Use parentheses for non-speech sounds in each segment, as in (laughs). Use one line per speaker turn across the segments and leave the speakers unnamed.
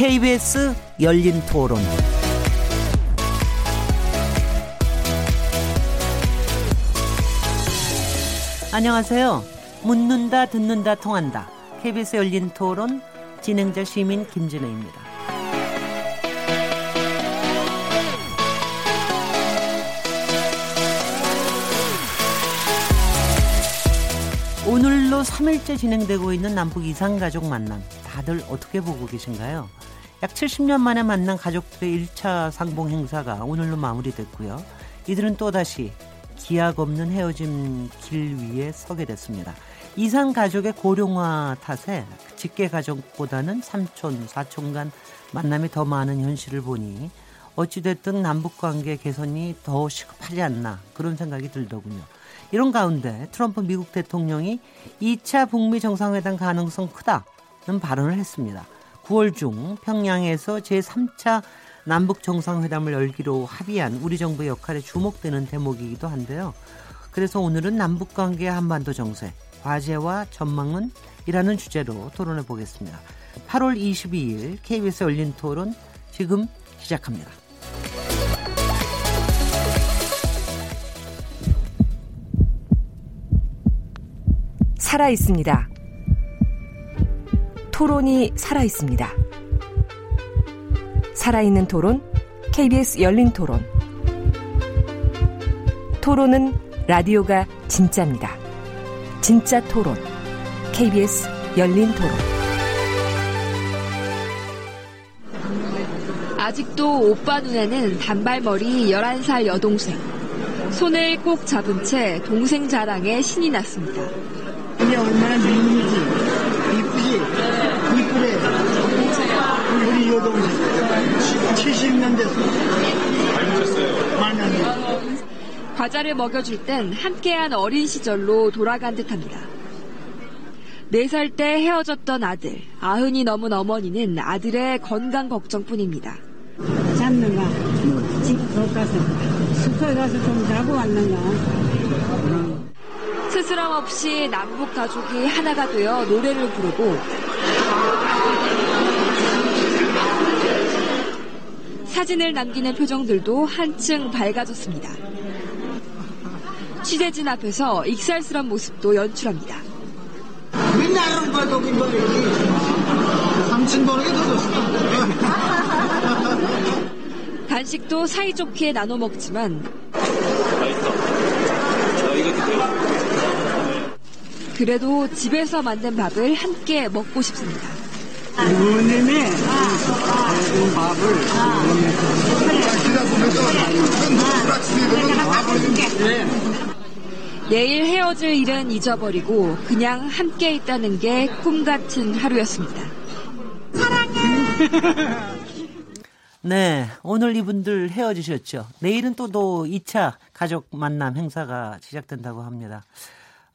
KBS 열린 토론. 안녕하세요. 묻는다, 듣는다, 통한다. KBS 열린 토론 진행자 시민 김진혜입니다. 오늘로 3일째 진행되고 있는 남북 이상가족 만남. 다들 어떻게 보고 계신가요? 약 70년 만에 만난 가족들의 1차 상봉 행사가 오늘로 마무리됐고요. 이들은 또다시 기약 없는 헤어짐 길 위에 서게 됐습니다. 이상 가족의 고령화 탓에 직계 가족보다는 삼촌, 사촌 간 만남이 더 많은 현실을 보니 어찌됐든 남북 관계 개선이 더 시급하지 않나 그런 생각이 들더군요. 이런 가운데 트럼프 미국 대통령이 2차 북미 정상회담 가능성 크다는 발언을 했습니다. 9월 중 평양에서 제3차 남북 정상회담을 열기로 합의한 우리 정부의 역할에 주목되는 대목이기도 한데요. 그래서 오늘은 남북 관계 한반도 정세, 과제와 전망은 이라는 주제로 토론해 보겠습니다. 8월 22일 KBS 열린 토론 지금 시작합니다.
살아 있습니다. 토론이 살아 있습니다. 살아있는 토론, KBS 열린 토론. 토론은 라디오가 진짜입니다. 진짜 토론, KBS 열린 토론.
아직도 오빠 눈에는 단발머리 11살 여동생. 손을 꼭 잡은 채 동생 자랑에 신이 났습니다.
이게 얼마나? 이쁘지? 이쁘래. 여동생. 70년 됐어. 많이 됐어요.
과자를 먹여줄 땐 함께한 어린 시절로 돌아간 듯합니다. 4살 때 헤어졌던 아들, 아흔이 넘은 어머니는 아들의 건강 걱정뿐입니다.
잤는가? 집 가서 숙소에 가서 좀 자고 왔는가?
스스럼 없이 남북 가족이 하나가 되어 노래를 부르고 사진을 남기는 표정들도 한층 밝아졌습니다. 취재진 앞에서 익살스런 모습도 연출합니다.
삼촌 보는 더 좋습니다.
간식도 사이좋게 나눠 먹지만 그래도 집에서 만든 밥을 함께 먹고 싶습니다.
누님이 먹은 밥을
내일 헤어질 일은 잊어버리고 그냥 함께 있다는 게 꿈 같은 하루였습니다.
네, 오늘 이분들 헤어지셨죠. 내일은 또, 또 2차 가족 만남 행사가 시작된다고 합니다.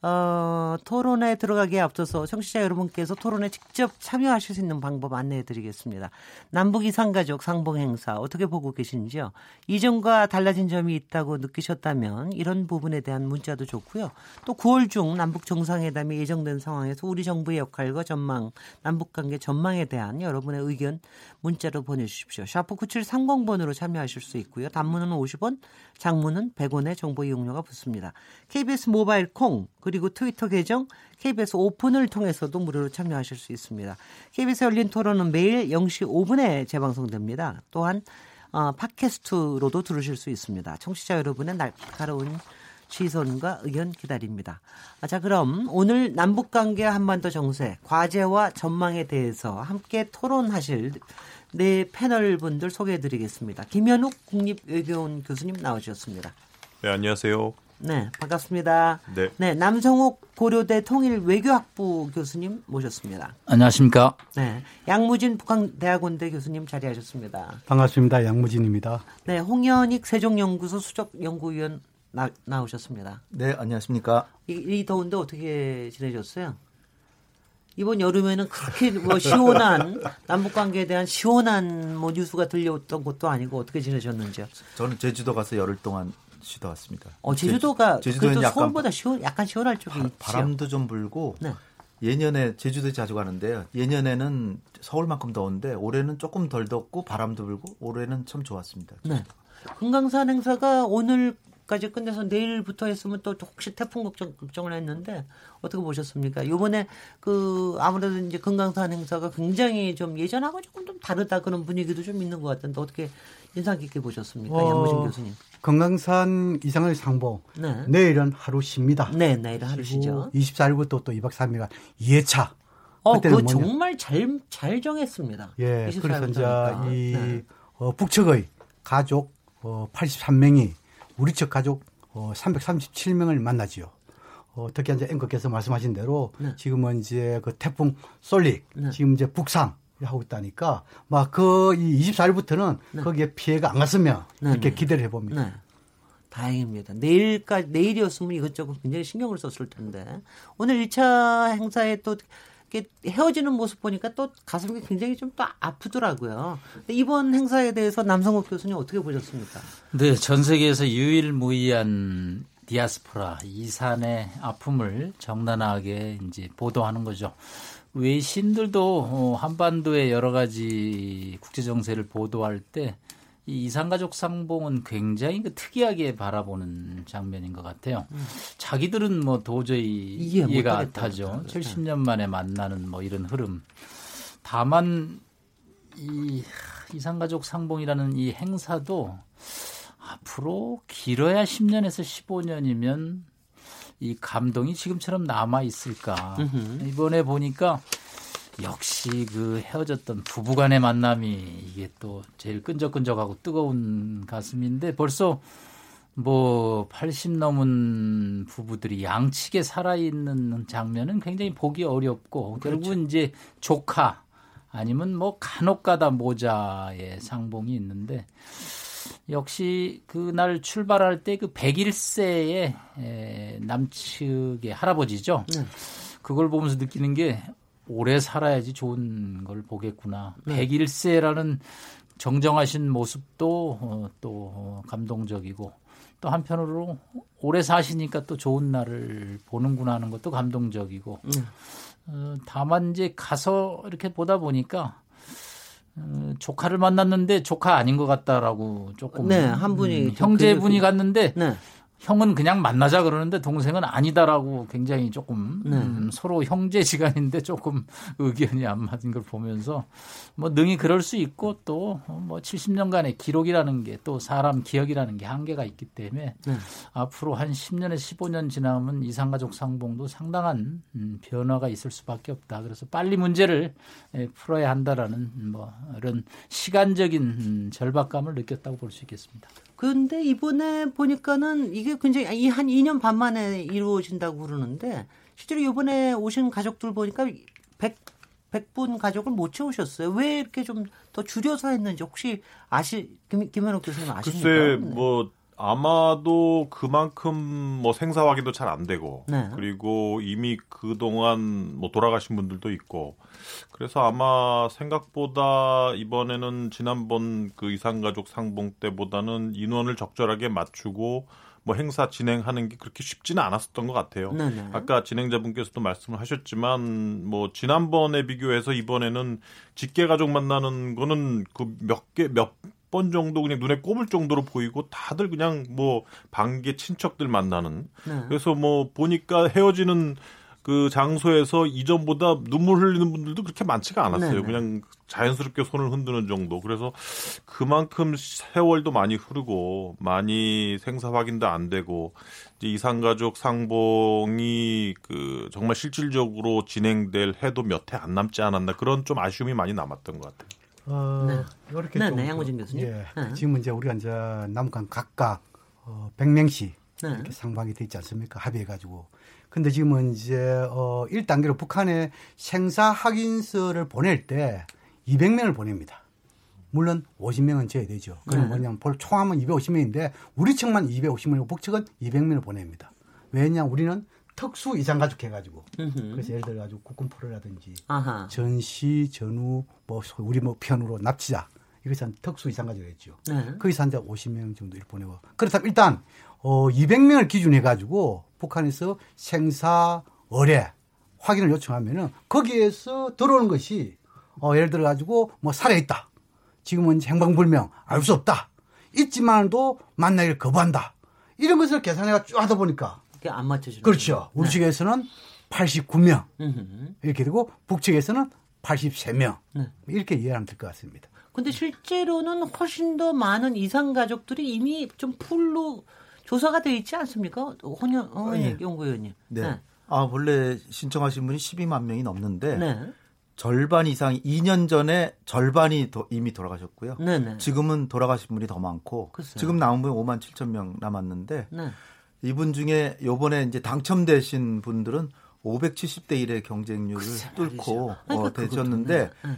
어, 토론에 들어가기에 앞서서 청취자 여러분께서 토론에 직접 참여하실 수 있는 방법 안내해 드리겠습니다. 남북 이상가족 상봉 행사 어떻게 보고 계신지요? 이전과 달라진 점이 있다고 느끼셨다면 이런 부분에 대한 문자도 좋고요. 또 9월 중 남북 정상회담이 예정된 상황에서 우리 정부의 역할과 전망, 남북 관계 전망에 대한 여러분의 의견 문자로 보내주십시오. 샤프 9730번으로 참여하실 수 있고요. 단문은 50원, 장문은 100원의 정보 이용료가 붙습니다. KBS 모바일 콩 그리고 트위터 계정 KBS 오픈을 통해서도 무료로 참여하실 수 있습니다. KBS 열린 토론은 매일 0시 5분에 재방송됩니다. 또한 어, 팟캐스트로도 들으실 수 있습니다. 청취자 여러분의 날카로운 시선과 의견 기다립니다. 아, 자, 그럼 오늘 남북관계 한반도 정세, 과제와 전망에 대해서 함께 토론하실 네 패널 분들 소개해 드리겠습니다. 김현욱 국립외교원 교수님 나오셨습니다.
네, 안녕하세요.
네, 반갑습니다.
네.
네, 남성욱 고려대 통일 외교학부 교수님 모셨습니다.
안녕하십니까.
네, 양무진 북한대학원대 교수님 자리하셨습니다.
반갑습니다. 양무진입니다.
네, 홍현익 세종연구소 수석연구위원 나, 나오셨습니다.
네, 안녕하십니까.
이, 이 더운데 어떻게 지내셨어요? 이번 여름에는 그렇게 뭐 시원한 (laughs) 남북 관계에 대한 시원한 뭐 뉴스가 들려왔던 것도 아니고 어떻게 지내셨는지요?
저는 제주도 가서 열흘 동안 쉬다 왔습니다.
어, 제주도가
제 주도는
그래도
약간
서울보다 시원, 약간 시원할 쪽이
바. 바람도 좀 불고
네.
예년에 제주도 자주 가는데요. 예년에는 서울만큼 더운데 올해는 조금 덜 덥고 바람도 불고 올해는 참 좋았습니다.
네. 금강산 행사가 오늘까지 끝내서 내일부터 했으면 또 혹시 태풍 걱정, 걱정을 했는데 어떻게 보셨습니까? 요번에 그 아무래도 이제 금강산 행사가 굉장히 좀 예전하고 조금 좀 다르다 그런 분위기도 좀 있는 것 같은데 어떻게 인상 깊게 보셨습니까?
어,
양무진 교수님.
건강산 이상의 상봉.
네.
내일은 하루 쉽니다.
네, 내일은 하루 쉬죠.
24일부터 또 2박 3일간 2회차.
어, 그거
뭐냐?
정말 잘, 잘 정했습니다.
예,
24일
그래서 이제
부터니까.
이
네.
어, 북측의 가족 어, 83명이 우리 측 가족 어, 337명을 만나지요. 어, 특히 이제 앵커께서 말씀하신 대로
네.
지금은 이제 그 태풍 솔릭
네.
지금 이제 북상 하고 있다니까 막그이 24일부터는 거기에 피해가 안 갔으면
네,
이렇게
네.
기대를 해봅니다.
네. 다행입니다. 내일까지, 내일이었으면 이것저것 굉장히 신경을 썼을 텐데. 오늘 1차 행사에 또 이렇게 헤어지는 모습 보니까 또 가슴이 굉장히 좀 또 아프더라고요. 이번 행사에 대해서 남성욱 교수님 어떻게 보셨습니까?
네, 전 세계에서 유일무이한 디아스포라 이산의 아픔을 적나라하게 이제 보도하는 거죠. 외신들도 어, 한반도의 여러 가지 국제 정세를 보도할 때 이 이산가족 상봉은 굉장히 그 특이하게 바라보는 장면인 것 같아요. 자기들은 뭐 도저히
이해 못
이해가 안
하겠다
타죠.
그러죠.
70년 만에 만나는 뭐 이런 흐름. 다만 이 이산가족 상봉이라는 이 행사도 앞으로 길어야 10년에서 15년이면 이 감동이 지금처럼 남아 있을까? 이번에 보니까 역시 그 헤어졌던 부부간의 만남이 이게 또 제일 끈적끈적하고 뜨거운 가슴인데 벌써 뭐 80 넘은 부부들이 양측에 살아있는 장면은 굉장히 보기 어렵고 결국은 이제 조카 아니면 뭐 간혹가다 모자의 상봉이 있는데 역시 그날 출발할 때 그 101세의 남측의 할아버지죠. 그걸 보면서 느끼는 게 오래 살아야지 좋은 걸 보겠구나. 101세라는 정정하신 모습도 어, 또 어, 감동적이고 또 한편으로 오래 사시니까 또 좋은 날을 보는구나 하는 것도 감동적이고 어, 다만 이제 가서 이렇게 보다 보니까 어, 조카를 만났는데 조카 아닌 것 같다라고 조금
네, 한 분이
음, 형제분이
그-
갔는데
네.
형은 그냥 만나자 그러는데 동생은 아니다라고 굉장히 조금
네.
음, 서로 형제 지간인데 조금 (laughs) 의견이 안 맞은 걸 보면서 뭐 능히 그럴 수 있고 또 뭐 70년간의 기록이라는 게 또 사람 기억이라는 게 한계가 있기 때문에
네.
앞으로 한 10년에서 15년 지나면 이산가족 상봉도 상당한 음, 변화가 있을 수밖에 없다. 그래서 빨리 문제를 예, 풀어야 한다라는 뭐 이런 시간적인 음, 절박감을 느꼈다고 볼 수 있겠습니다.
근데 이번에 보니까는 이게 굉장히 이한 2년 반 만에 이루어진다고 그러는데 실제로 이번에 오신 가족들 보니까 100, 100분 가족을 못 채우셨어요. 왜 이렇게 좀 더 줄여서 했는지 혹시 아시 김, 김현욱 교수님 아십니까?
글쎄
네.
뭐 아마도 그만큼 뭐 생사 확인도 잘 안 되고
네.
그리고 이미 그 동안 뭐 돌아가신 분들도 있고 그래서 아마 생각보다 이번에는 지난번 그 이산가족 상봉 때보다는 인원을 적절하게 맞추고 뭐 행사 진행하는 게 그렇게 쉽지는 않았었던 것 같아요.
네네.
아까 진행자분께서도 말씀을 하셨지만 뭐 지난번에 비교해서 이번에는 직계 가족 만나는 거는 그 몇 개 몇 번 정도 그냥 눈에 꼽을 정도로 보이고 다들 그냥 뭐 반개 친척들 만나는
네.
그래서 뭐 보니까 헤어지는 그 장소에서 이전보다 눈물 흘리는 분들도 그렇게 많지가 않았어요.
네네.
그냥 자연스럽게 손을 흔드는 정도. 그래서 그만큼 세월도 많이 흐르고 많이 생사 확인도 안 되고 이제 이산가족 상봉이 그 정말 실질적으로 진행될 해도 몇 해 안 남지 않았나 그런 좀 아쉬움이 많이 남았던 것 같아요.
어, 이렇게
네,
좀
네, 양호진 교수님.
예,
네.
지금 이제 우리가 이제 남북한 각각 어, 100명씩
네.
이렇게 상방이 돼 있지 않습니까? 합의해가지고. 근데 지금은 이제 어 1단계로 북한에 생사 확인서를 보낼 때 200명을 보냅니다. 물론 50명은 줘야 되죠. 그럼
네.
뭐냐면 볼 총하면 250명인데 우리 측만 250명이고 북측은 200명을 보냅니다. 왜냐 우리는 특수 이산가족 해가지고
음흠.
그래서 예를 들어 가지고 국군포로라든지. 전시, 전후, 뭐 우리 뭐 편으로 납치자 이것이 한 특수 이상가족이었죠.
네.
거기서 한 50명 정도 를 보내고 그렇다면 일단 어 200명을 기준해 가지고 북한에서 생사, 어뢰 확인을 요청하면은 거기에서 들어오는 것이 어, 예를 들어 가지고 뭐 살아있다. 지금은 행방불명 알 수 없다. 있지만도 만나기를 거부한다. 이런 것을 계산해가 쭉 하다 보니까
안 맞춰주는.
그렇죠. 우리
네.
측에서는 89명
음흠.
이렇게 되고 북측에서는 83명
네.
이렇게 이해하면 될 것 같습니다.
근데 실제로는 훨씬 더 많은 이상 가족들이 이미 좀 풀로 조사가 돼 있지 않습니까? 혼연 어,
네.
연구위원님.
네. 아, 원래 신청하신 분이 12만 명이 넘는데
네.
절반 이상이 2년 전에 절반이 도- 이미 돌아가셨고요.
네, 네.
지금은 돌아가신 분이 더 많고
글쎄요.
지금 나온 분이 5만 7천 명 남았는데
네.
이분 중에 요번에 이제 당첨되신 분들은 570대 1의 경쟁률을 뚫고 어, 되셨는데
네.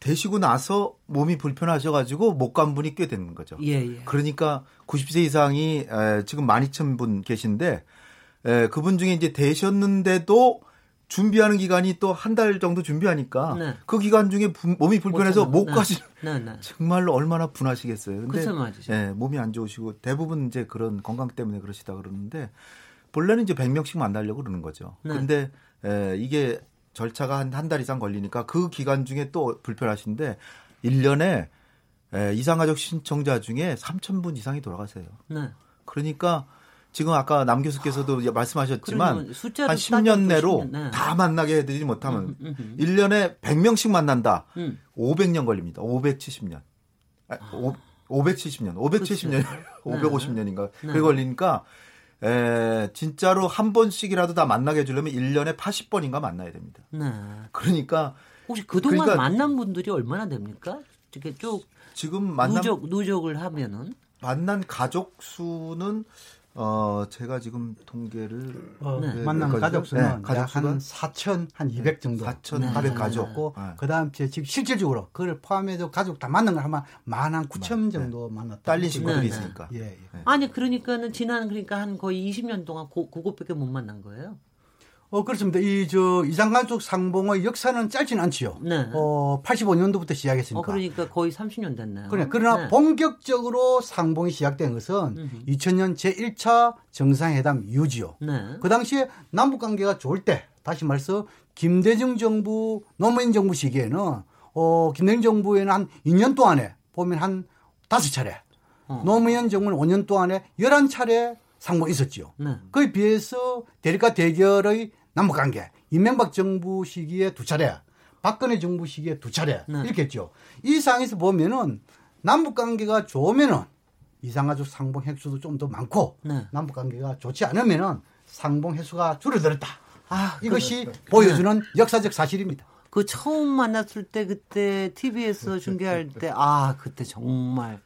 되시고 나서 몸이 불편하셔가지고 못 간 분이 꽤 되는 거죠.
예, 예.
그러니까 90세 이상이 에, 지금 12,000분 계신데 에, 그분 중에 이제 되셨는데도 준비하는 기간이 또 한 달 정도 준비하니까
네.
그 기간 중에 부- 몸이 불편해서 못
네.
가시
네, 네. (laughs)
정말로 얼마나 분하시겠어요. 근데. 예, 몸이 안 좋으시고 대부분 이제 그런 건강 때문에 그러시다 그러는데 본래는 이제 100명씩 만나려고 그러는 거죠.
네.
근데 에, 이게 절차가 한 한 달 이상 걸리니까 그 기간 중에 또 불편하신데 1년에 에, 이상가족 신청자 중에 3,000분 이상이 돌아가세요.
네.
그러니까 지금 아까 남 교수께서도 말씀하셨지만
그러면 숫자로
한 10년 내로
네.
다 만나게 해드리지 못하면
음, 음, 음.
1년에 100명씩 만난다.
음.
500년 걸립니다. 570년. 아, 오, 570년. 570년. 550년인가.
네.
그게 걸리니까 에, 진짜로 한 번씩이라도 다 만나게 해주려면 1년에 80번인가 만나야 됩니다.
네.
그러니까
혹시 그동안
그러니까-
만난 분들이 얼마나 됩니까? 이렇게 쭉
지금 만난
누적 누적을 하면은
만난 가족 수는 어 제가 지금 통계를
어,
네.
만난
몇
가족
가지죠?
수는
네, 가족 수가
한 4천 한 200 정도
4,200
네.
가족.
고
네.
그다음 제 지금 실질적으로 그걸 포함해서 가족 다 만난 걸 하면 만한 9천 정도 만났다.
딸린
네,
친구들이
네.
있으니까.
예, 예.
아니 그러니까는 지난 그러니까 한 거의 20년 동안 고, 그것밖에 못 만난 거예요.
어 그렇습니다. 이 저 이상가족 상봉의 역사는 짧지는 않지요.
네.
어 85년도부터 시작했으니까.
어 그러니까 거의 30년 됐나요?
그래, 그러나
네.
본격적으로 상봉이 시작된 것은
음흠.
2000년 제1차 정상회담 이후지요.
네.
그 당시에 남북 관계가 좋을 때 다시 말해서 김대중 정부 노무현 정부 시기에는 어 김대중 정부에는 한 2년 동안에 보면 한 다섯 차례
어.
노무현 정부는 5년 동안에 11차례 상봉 있었지요.
네.
그에 비해서 대립과 대결의 남북 관계 이명박 정부 시기에 두 차례 박근혜 정부 시기에 두 차례
네.
이렇게 했죠. 이 상에서 보면은 남북 관계가 좋으면은 이상가족 상봉 횟수도 좀 더 많고
네.
남북 관계가 좋지 않으면은 상봉 횟수가 줄어들었다.
아
이것이 보여주는 역사적 사실입니다.
그 처음 만났을 때 그때 TV에서 중계할 때 아 그때 정말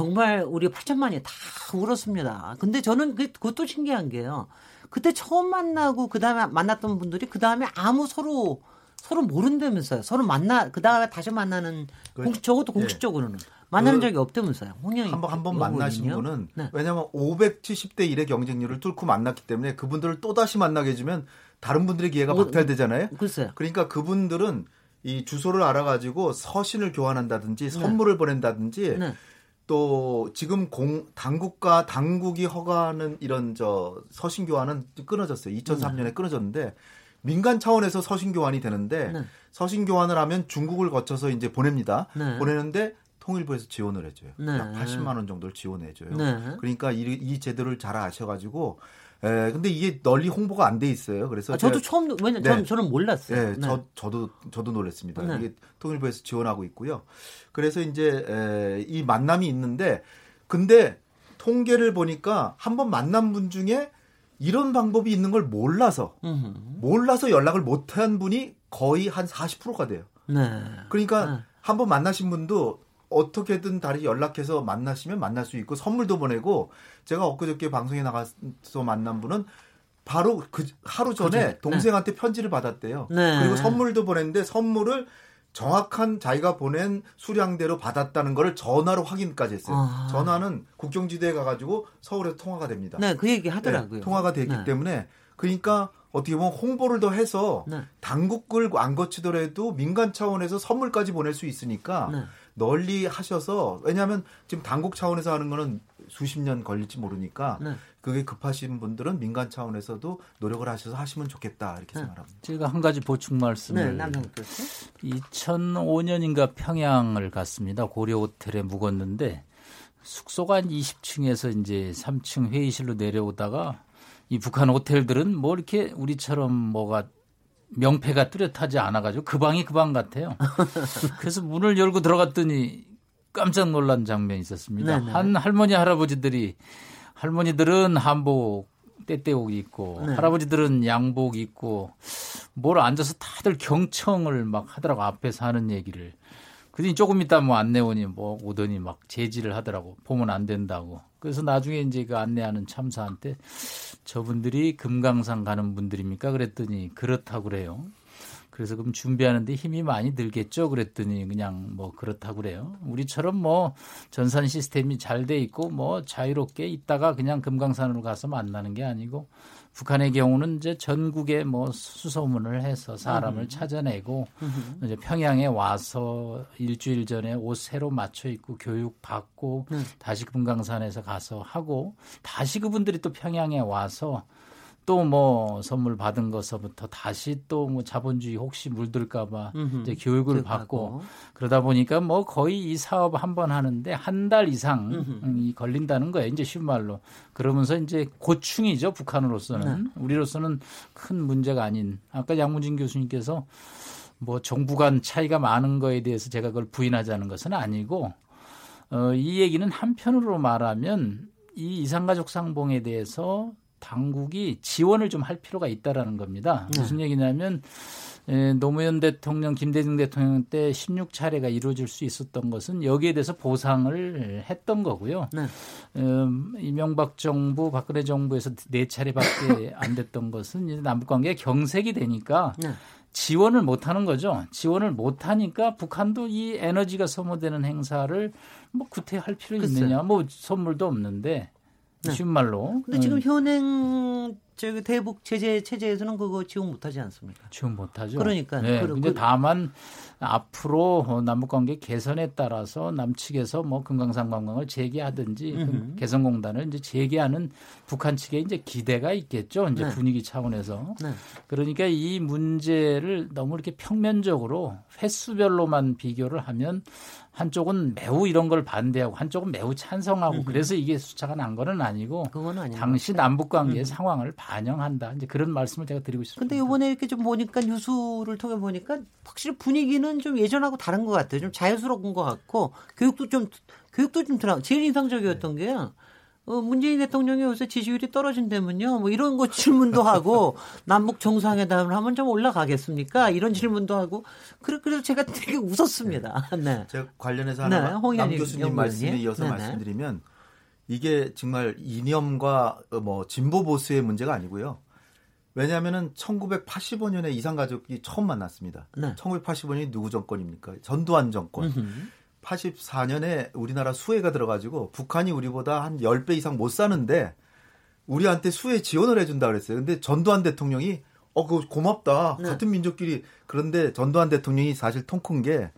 정말 우리 8천만이 다 울었습니다. 근데 저는 그, 그것도 신기한 게요. 그때 처음 만나고 그 다음에 만났던 분들이 그 다음에 아무 서로 서로 모른다면서요. 서로 만나 그 다음에 다시 만나는
그-
공, 적어도
예.
공식적으로는 만나는
그-
적이 없다면서요. 홍영이
한번 한번
연구원은요?
만나신 분은
네.
왜냐하면 570대 1의 경쟁률을 뚫고 만났기 때문에 그분들을 또 다시 만나게 해주면 다른 분들의 기회가
뭐,
박탈되잖아요.
글쎄요.
그러니까 그분들은 이 주소를 알아가지고 서신을 교환한다든지 선물을 보낸다든지
네.
또 지금 공 당국과 당국이 허가하는 이런 저 서신 교환은 끊어졌어요. 2003년에 끊어졌는데 민간 차원에서 서신 교환이 되는데
네.
서신 교환을 하면 중국을 거쳐서 이제 보냅니다.
네.
보내는데 통일부에서 지원을 해줘요.
네.
약 80만 원 정도를 지원해줘요.
네.
그러니까 이, 이 제도를 잘 아셔가지고 에, 근데 이게 널리 홍보가 안 돼 있어요. 그래서
아, 저도 처음 왜냐
네.
저는 몰랐어요.
네,
네.
저 저도 저도 놀랐습니다.
네.
이게 통일부에서 지원하고 있고요. 그래서 이제 에, 이 만남이 있는데 근데 통계를 보니까 한 번 만난 분 중에 이런 방법이 있는 걸 몰라서
음흠.
몰라서 연락을 못 한 분이 거의 한 40%가 돼요.
네.
그러니까
네.
한번 만나신 분도 어떻게든 다시 연락해서 만나시면 만날 수 있고 선물도 보내고 제가 엊그저께 방송에 나가서 만난 분은 바로 그 하루 전에
그죠?
동생한테 편지를 받았대요.
네.
그리고 선물도 보냈는데 선물을 정확한 자기가 보낸 수량대로 받았다는 거를 전화로 확인까지 했어요.
아.
전화는 국경지대에 가가지고 서울에서 통화가 됩니다.
네, 그 얘기 하더라고요.
네, 통화가 됐기
네.
때문에 그러니까 어떻게 보면 홍보를 더 해서
네.
당국을 안 거치더라도 민간 차원에서 선물까지 보낼 수 있으니까
네.
널리 하셔서 왜냐하면 지금 당국 차원에서 하는 거는 수십 년 걸릴지 모르니까
네.
그게 급하신 분들은 민간 차원에서도 노력을 하셔서 하시면 좋겠다 이렇게
네.
생각합니다.
제가 한 가지 보충
네,
말씀을
남성 교수.
2005년인가 평양을 갔습니다. 고려 호텔에 묵었는데 숙소가 한 20층에서 이제 3층 회의실로 내려오다가 이 북한 호텔들은 뭐 이렇게 우리처럼 뭐가 명패가 뚜렷하지 않아가지고 그 방이 그 방 같아요. (laughs) 그래서 문을 열고 들어갔더니 깜짝 놀란 장면이 있었습니다.
네네.
한 할머니 할아버지들이 할머니들은 한복 떼떼옷 입고
네.
할아버지들은 양복 입고 뭘 앉아서 다들 경청을 막 하더라고 앞에서 하는 얘기를. 그러니 조금 있다 뭐 안내원이 뭐 오더니 막 제지를 하더라고 보면 안 된다고. 그래서 나중에 이제 그 안내하는 참사한테 저분들이 금강산 가는 분들입니까? 그랬더니 그렇다고 그래요. 그래서 그럼 준비하는데 힘이 많이 들겠죠? 그랬더니 그냥 뭐 그렇다고 그래요. 우리처럼 뭐 전산 시스템이 잘 돼 있고 뭐 자유롭게 있다가 그냥 금강산으로 가서 만나는 게 아니고 북한의 경우는 이제 전국에 뭐 수소문을 해서 사람을 찾아내고 이제 평양에 와서 일주일 전에 옷 새로 맞춰 입고 교육 받고 다시 금강산에서 가서 하고 다시 그분들이 또 평양에 와서 또 뭐 선물 받은 것서부터 다시 또 뭐 자본주의 혹시 물들까봐. 이제 교육을
교육하고.
받고 그러다 보니까 뭐 거의 이 사업 한 번 하는데 한 달 이상
음흠.
이 걸린다는 거예요. 이제 쉬운 말로. 그러면서 이제 고충이죠. 북한으로서는.
네.
우리로서는 큰 문제가 아닌 아까 양문진 교수님께서 뭐 정부 간 차이가 많은 거에 대해서 제가 그걸 부인하자는 것은 아니고 어, 이 얘기는 한편으로 말하면 이 이산가족 상봉에 대해서 당국이 지원을 좀 할 필요가 있다라는 겁니다.
네.
무슨 얘기냐면 에, 노무현 대통령, 김대중 대통령 때 16차례가 이루어질 수 있었던 것은 여기에 대해서 보상을 했던 거고요.
네.
음, 이명박 정부, 박근혜 정부에서 네 차례밖에 (laughs) 안 됐던 것은 이제 남북 관계가 경색이 되니까
네.
지원을 못 하는 거죠. 지원을 못 하니까 북한도 이 에너지가 소모되는 행사를 뭐 구태할 필요. 있느냐. 뭐 선물도 없는데
네.
쉬운 말로.
근데 지금
음,
현행 저기 대북 제재 체제에서는 그거 지원 못 하지 않습니까?
지원 못하죠.
그러니까요.
네,
그러-
근데
그-
다만 앞으로 어, 남북관계 개선에 따라서 남측에서 뭐 금강산 관광을 재개하든지 그. 개성공단을 이제 재개하는 북한 측에 이제 기대가 있겠죠. 이제
네.
분위기 차원에서.
네.
그러니까 이 문제를 너무 이렇게 평면적으로 횟수별로만 비교를 하면 한쪽은 매우 이런 걸 반대하고 한쪽은 매우 찬성하고 그래서 이게 숫자가 난 거는 아니고 당시 남북 관계의 상황을 반영한다. 이제 그런 말씀을 제가 드리고 싶습니다.
근데 이번에 이렇게 좀 보니까 뉴스를 통해 보니까 확실히 분위기는 좀 예전하고 다른 것 같아요. 좀 자연스러운 것 같고 교육도 좀 교육도 좀 들어. 제일 인상적이었던 게 어, 문재인 대통령이 요새 지지율이 떨어진다면요. 뭐 이런 거 질문도 하고 (laughs) 남북 정상회담을 하면 좀 올라가겠습니까? 이런 질문도 하고 그래 그래서 제가 되게 웃었습니다. 네.
제가 관련해서
네,
하나
홍현희
남 교수님
연구원님.
말씀에 이어서
네네.
말씀드리면 이게 정말 이념과 어, 뭐 진보 보수의 문제가 아니고요. 왜냐하면은 1985년에 이산 가족이 처음 만났습니다.
네.
1985년이 누구 정권입니까? 전두환 정권.
음흠.
84년에 우리나라 수해가 들어가지고 북한이 우리보다 한 10배 이상 못 사는데 우리한테 수해 지원을 해준다 그랬어요. 근데 전두환 대통령이 어, 그거 고맙다.
네.
같은 민족끼리. 그런데 전두환 대통령이 사실 통 큰 게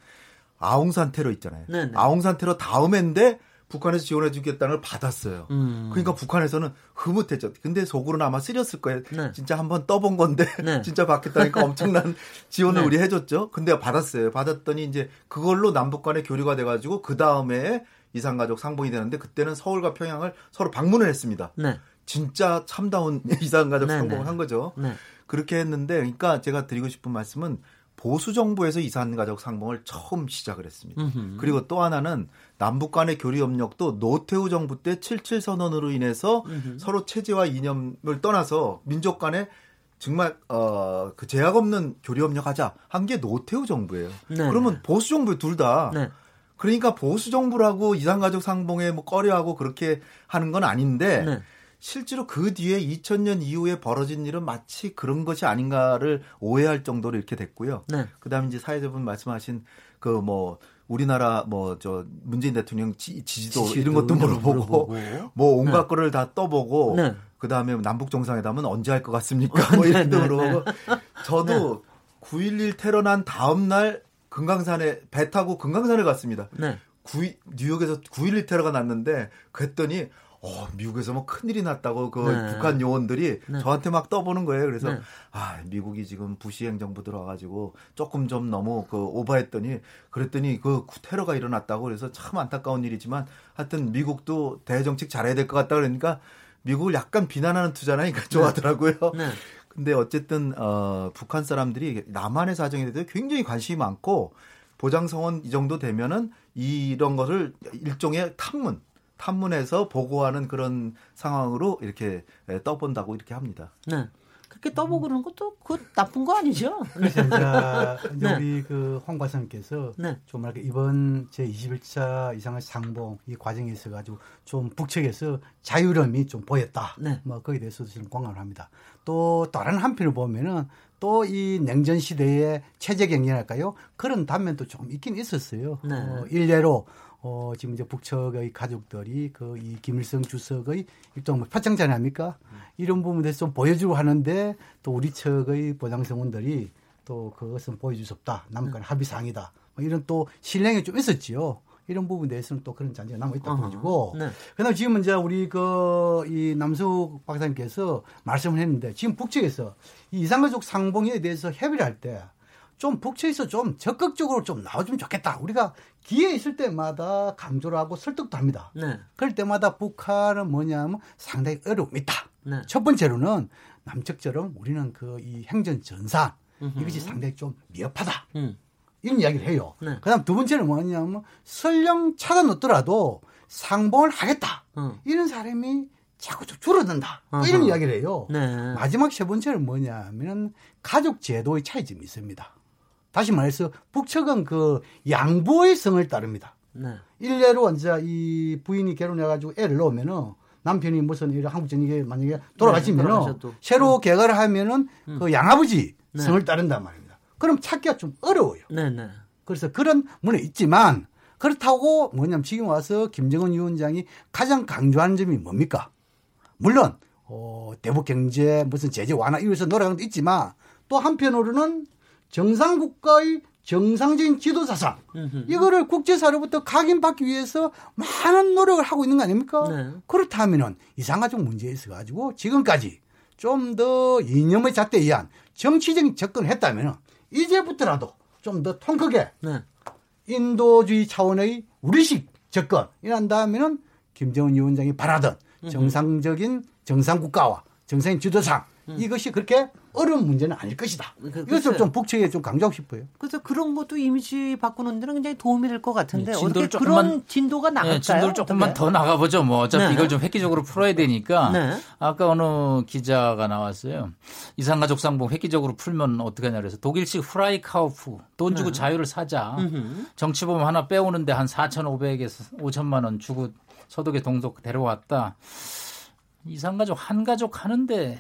아웅산 테러 있잖아요.
네, 네.
아웅산 테러 다음인데 북한에서 지원해 주겠다는 걸 받았어요.
음.
그러니까 북한에서는 흐뭇했죠. 근데 속으로는 아마 쓰렸을 거예요.
네.
진짜 한번 떠본 건데
네. (laughs)
진짜 받겠다니까 (laughs) 엄청난 지원을
네.
우리 해줬죠. 근데 받았어요. 받았더니 이제 그걸로 남북 간의 교류가 돼가지고 그 다음에 이산가족 상봉이 되는데 그때는 서울과 평양을 서로 방문을 했습니다.
네.
진짜 참다운 (laughs) 이산가족
네,
상봉을
네.
한 거죠.
네.
그렇게 했는데, 그러니까 제가 드리고 싶은 말씀은 보수 정부에서 이산가족 상봉을 처음 시작을 했습니다.
음흠.
그리고 또 하나는 남북 간의 교류 협력도 노태우 정부 때 77 선언으로 인해서 서로 체제와 이념을 떠나서 민족 간에 정말 어 그 제약 없는 교류 협력하자 한 게 노태우 정부예요.
네.
그러면 보수 정부 둘다
네.
그러니까 보수 정부라고 이산가족 상봉에 뭐 꺼려하고 그렇게 하는 건 아닌데
네.
실제로 그 뒤에 2000년 이후에 벌어진 일은 마치 그런 것이 아닌가를 오해할 정도로 이렇게 됐고요.
네.
그다음에 이제 사회자분 말씀하신 그 뭐 우리나라 뭐 저 문재인 대통령 지, 지지도
지지도
이런 것도 물어보고
물어보고. (laughs)
뭐 온갖
네.
거를 다 떠보고
네.
그 다음에 남북 정상회담은 언제 할 것 같습니까? (laughs) 뭐 이런 등으로 저도 9.11 테러 난 다음 날 금강산에 배 타고 금강산을 갔습니다.
네.
9, 뉴욕에서 9.11 테러가 났는데 그랬더니 어, 미국에서 뭐 큰일이 났다고 그
네.
북한 요원들이
네.
저한테 막 떠보는 거예요. 그래서
네.
아, 미국이 지금 부시 행정부 들어와 가지고 조금 좀 너무 그 오버했더니 그랬더니 그 테러가 일어났다고 그래서 참 안타까운 일이지만 하여튼 미국도 대정책 잘해야 될 것 같다 그러니까 미국을 약간 비난하는 투잖아요. 그러니까 좋아하더라고요.
네.
근데 어쨌든 어 북한 사람들이 남한의 사정에 대해서 굉장히 관심이 많고 보장성원 이 정도 되면은 이런 것을 일종의 탐문 탐문해서 보고하는 그런 상황으로 이렇게 예, 떠본다고 이렇게 합니다.
네. 그렇게 떠보고 그러는 것도 그 나쁜 거 아니죠?
그래서 이제, 이제
네.
우리 그 홍과장께서
네.
좀 뭐랄까 이번 제 21차 이상의 상봉 이 과정에 있어 가지고 좀 북측에서 자유로움이 좀 보였다.
네.
뭐 거기에 대해서도 저는 공감을 합니다. 또 다른 한편을 보면은 또 이 냉전 시대의 체제 경쟁할까요? 그런 단면도 좀 있긴 있었어요.
네.
어, 일례로 어, 지금 이제 북측의 가족들이 그 이 김일성 주석의 일종 뭐 표창장 아닙니까? 이런 부분에 대해서 좀 보여주고 하는데 또 우리 측의 보장성원들이 또 그것은 보여줄 수 없다. 남북 간 합의 사항이다. 뭐 이런 또 신뢰가 좀 있었지요. 이런 부분에 대해서는 또 그런 잔재가 남아있다
어허.
보여지고.
네.
그 다음 지금 이제 우리 그 이 남숙 박사님께서 말씀을 했는데 지금 북측에서 이 이상가족 상봉에 대해서 협의를 할 때 좀 북측에서 좀 적극적으로 좀 나와주면 좋겠다. 우리가 기회 있을 때마다 강조를 하고 설득도 합니다.
네.
그럴 때마다 북한은 뭐냐면 상당히 어려움이 있다.
네.
첫 번째로는 남측처럼 우리는 그 이 행전 전산 이것이 상당히 좀 미흡하다.
음.
이런 이야기를 해요.
네.
그다음 두 번째는 뭐냐면 설령 차가 넣더라도 상봉을 하겠다.
어.
이런 사람이 자꾸 좀 줄어든다. 뭐 이런. 이야기를 해요.
네.
마지막 세 번째는 뭐냐면 가족 제도의 차이점이 있습니다. 다시 말해서 북측은 그 양보의 성을 따릅니다.
네.
일례로 이제 이 부인이 결혼해가지고 애를 낳으면은 남편이 무슨 이런 한국 전역에 만약에 돌아가시면은
돌아가셔도.
새로 개가를 하면은 그 양아버지
네.
성을 따른단 말입니다. 그럼 찾기가 좀 어려워요.
네, 네.
그래서 그런 문에 있지만 그렇다고 뭐냐면 지금 와서 김정은 위원장이 가장 강조하는 점이 뭡니까? 물론 어, 대북 경제 무슨 제재 완화 이래서 노력하는 것도 있지만 또 한편으로는 정상 국가의 정상적인 지도 사상
음흠.
이거를 국제사로부터 각인받기 위해서 많은 노력을 하고 있는 거 아닙니까?
네.
그렇다면은 이상가족 문제에 있어 가지고 지금까지 좀 더 이념의 잣대에 의한 정치적인 접근을 했다면은 이제부터라도 좀 더 통크게
네.
인도주의 차원의 우리식 접근 이란 다음에는 김정은 위원장이 바라던 정상적인 정상 국가와 정상인 지도상 이것이 그렇게 어려운 문제는 아닐 것이다.
그-
이것을
글쎄요.
좀 북측에 좀 강조하고 싶어요.
그래서 그런 것도 이미지 바꾸는 데는 굉장히 도움이 될 것 같은데
네,
어떻게
진도를
그런
조금만-
진도가 나갈까요?
예, 진도를 조금만
어떻게?
더 나가보죠. 뭐 어차피
네.
이걸 좀 획기적으로 풀어야 되니까.
네.
아까 어느 기자가 나왔어요. 이산가족 상봉 획기적으로 풀면 어떻게 하냐 그래서 독일식 후라이카우프 돈 주고 자유를 사자.
네. 음흠.
정치보험 하나 빼오는데 한 4,500에서 5천만 원 주고 서독에 동독 데려왔다. 이산가족 한 가족 하는데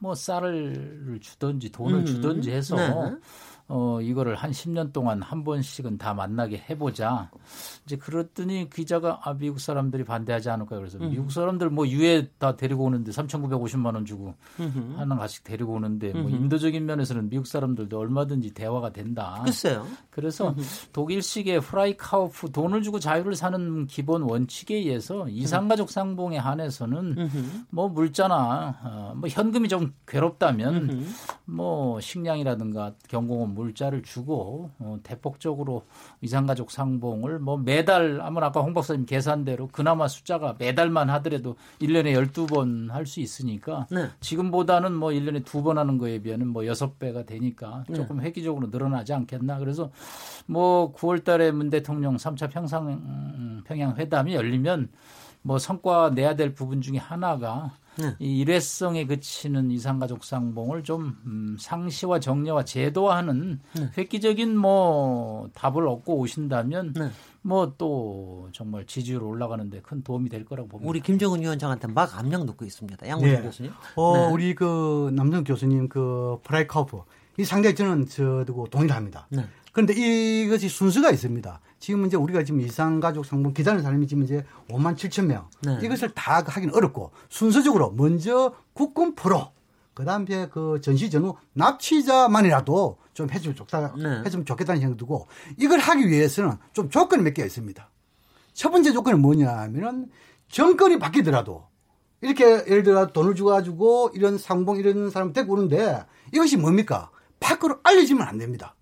뭐 쌀을 주든지 돈을
음.
주든지 해서
네.
어 이거를 한 10년 동안 한 번씩은 다 만나게 해보자. 이제 그랬더니 기자가 아 미국 사람들이 반대하지 않을까 그래서
음.
미국 사람들 뭐 유해 다 데리고 오는데 3,950만 원 주고
음흠.
하나 가씩 데리고 오는데 뭐
음흠.
인도적인 면에서는 미국 사람들도 얼마든지 대화가 된다.
글쎄요.
그래서 독일식의 Freikauf 돈을 주고 자유를 사는 기본 원칙에 의해서 이산가족 상봉에 한해서는
음흠.
뭐 물자나 어, 뭐 현금이 좀 괴롭다면
음흠.
뭐 식량이라든가 경공업 물자를 주고 어, 대폭적으로 이산가족 상봉을 뭐 매달 아마 아까 홍 박사님 계산대로 그나마 숫자가 매달만 하더라도 1년에 12번 할 수 있으니까
네.
지금보다는 뭐 1년에 두 번 하는 거에 비하면 뭐 6배가 되니까
네.
조금 획기적으로 늘어나지 않겠나. 그래서 뭐 9월 달에 문 대통령 3차 평상 음, 평양 회담이 열리면 뭐 성과 내야 될 부분 중에 하나가
네.
이 일회성에 그치는 이산가족 상봉을 좀 음, 상시화 정례화 제도화하는
네.
획기적인 뭐 답을 얻고 오신다면
네.
뭐또 정말 지지율 올라가는데 큰 도움이 될 거라고 봅니다.
우리 김정은 위원장한테 막 압력 넣고 있습니다. 양호정
네.
교수님.
어,
네.
우리 그 남성 교수님 그 Freikauf 이 상당히 저는 저도 동일합니다.
네.
그런데 이것이 순서가 있습니다. 지금 이제 우리가 지금 이산가족 상봉 기다리는 사람이 지금 이제 5만 7천 명.
네.
이것을 다 하기는 어렵고 순서적으로 먼저 국군 프로 그다음에 그 전시 전후 납치자만이라도 좀 해주면 좋다
네.
해주면 좋겠다는 생각이 들고 이걸 하기 위해서는 좀 조건이 몇 개가 있습니다. 첫 번째 조건은 뭐냐면은 정권이 바뀌더라도 이렇게 예를 들어 돈을 주가지고 이런 상봉 이런 사람 데리고 오는데 이것이 뭡니까? 밖으로 알려지면 안 됩니다.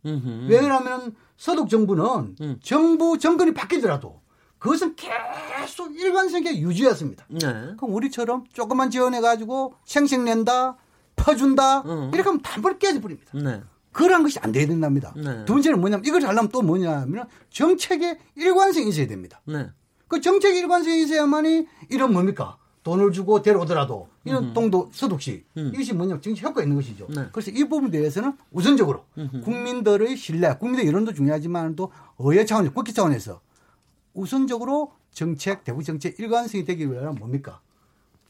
왜냐하면 서독 정부는
음.
정부 정권이 바뀌더라도 그것은 계속 일관성하게 유지했습니다.
네.
그럼 우리처럼 조금만 지원해가지고 생색 낸다, 퍼준다,
음.
이렇게 하면 단번에 깨져버립니다.
네.
그런 것이 안 돼야 된답니다.
네.
두 번째는 뭐냐면 이걸 하려면 또 뭐냐면 정책의 일관성이 있어야 됩니다.
네.
그 정책 일관성이 있어야만이 이런 뭡니까? 돈을 주고 데려오더라도 이런 동도 서독식
음.
이것이 뭐냐면 정치 효과가 있는 것이죠.
네.
그래서 이 부분에 대해서는 우선적으로 국민들의 신뢰, 국민의 여론도 중요하지만 또 의회 차원, 국회 차원에서 우선적으로 정책, 대북 정책 일관성이 되기 위해서는 뭡니까?